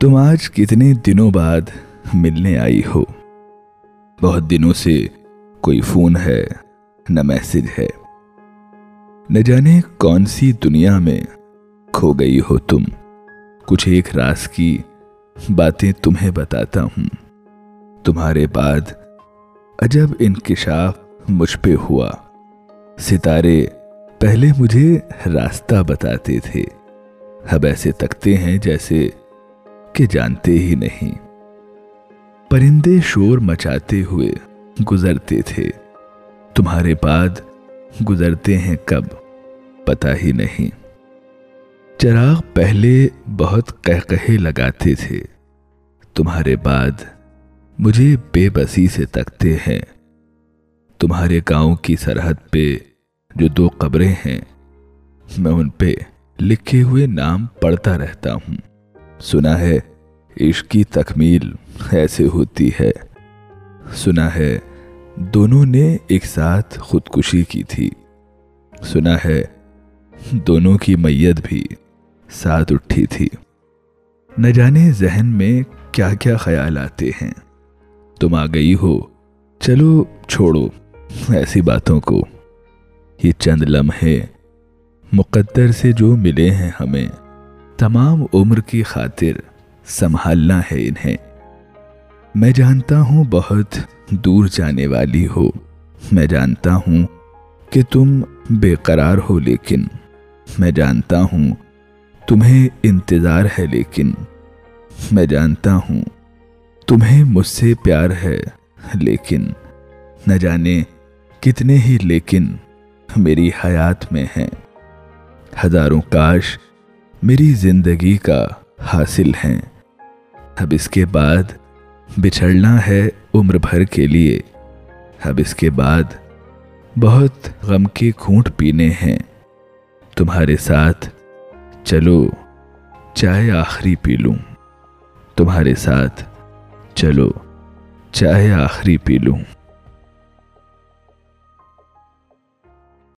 تم آج کتنے دنوں بعد ملنے آئی ہو؟ بہت دنوں سے کوئی فون ہے، نہ میسج ہے۔ نہ جانے کون سی دنیا میں کھو گئی ہو تم۔ کچھ ایک راز کی باتیں تمہیں بتاتا ہوں۔ تمہارے بعد عجب انکشاف مجھ پہ ہوا۔ ستارے پہلے مجھے راستہ بتاتے تھے۔ اب ایسے تکتے ہیں جیسے کہ جانتے ہی نہیں۔ پرندے شور مچاتے ہوئے گزرتے تھے۔ تمہارے بعد گزرتے ہیں کب؟ پتا ہی نہیں۔ چراغ پہلے بہت کہے لگاتے تھے۔ تمہارے بعد مجھے بے بسی سے تکتے ہیں۔ تمہارے گاؤں کی سرحد پہ جو دو قبریں ہیں، میں ان پہ لکھے ہوئے نام پڑھتا رہتا ہوں۔ سنا ہے، عشق کی تکمیل ایسے ہوتی ہے۔ سنا ہے، دونوں نے ایک ساتھ خودکشی کی تھی۔ سنا ہے، دونوں کی میت بھی ساتھ اٹھی تھی۔ نہ جانے ذہن میں کیا کیا خیال آتے ہیں۔ تم آ گئی ہو، چلو چھوڑو ایسی باتوں کو۔ یہ چند لمحے مقدر سے جو ملے ہیں ہمیں۔ تمام عمر کی خاطر سنبھالنا ہے انہیں۔ میں جانتا ہوں بہت دور جانے والی ہو۔ میں جانتا ہوں کہ تم بے قرار ہو، لیکن میں جانتا ہوں تمہیں انتظار ہے، لیکن میں جانتا ہوں تمہیں مجھ سے پیار ہے، لیکن نہ جانے کتنے ہی، لیکن میری حیات میں ہیں۔ ہزاروں کاش میری زندگی کا حاصل ہیں۔ اب اس کے بعد بچھڑنا ہے عمر بھر کے لیے۔ اب اس کے بعد بہت غم کے کھونٹ پینے ہیں۔ تمہارے ساتھ چلو، چائے آخری پی لوں۔ تمہارے ساتھ چلو، چائے آخری پی لوں۔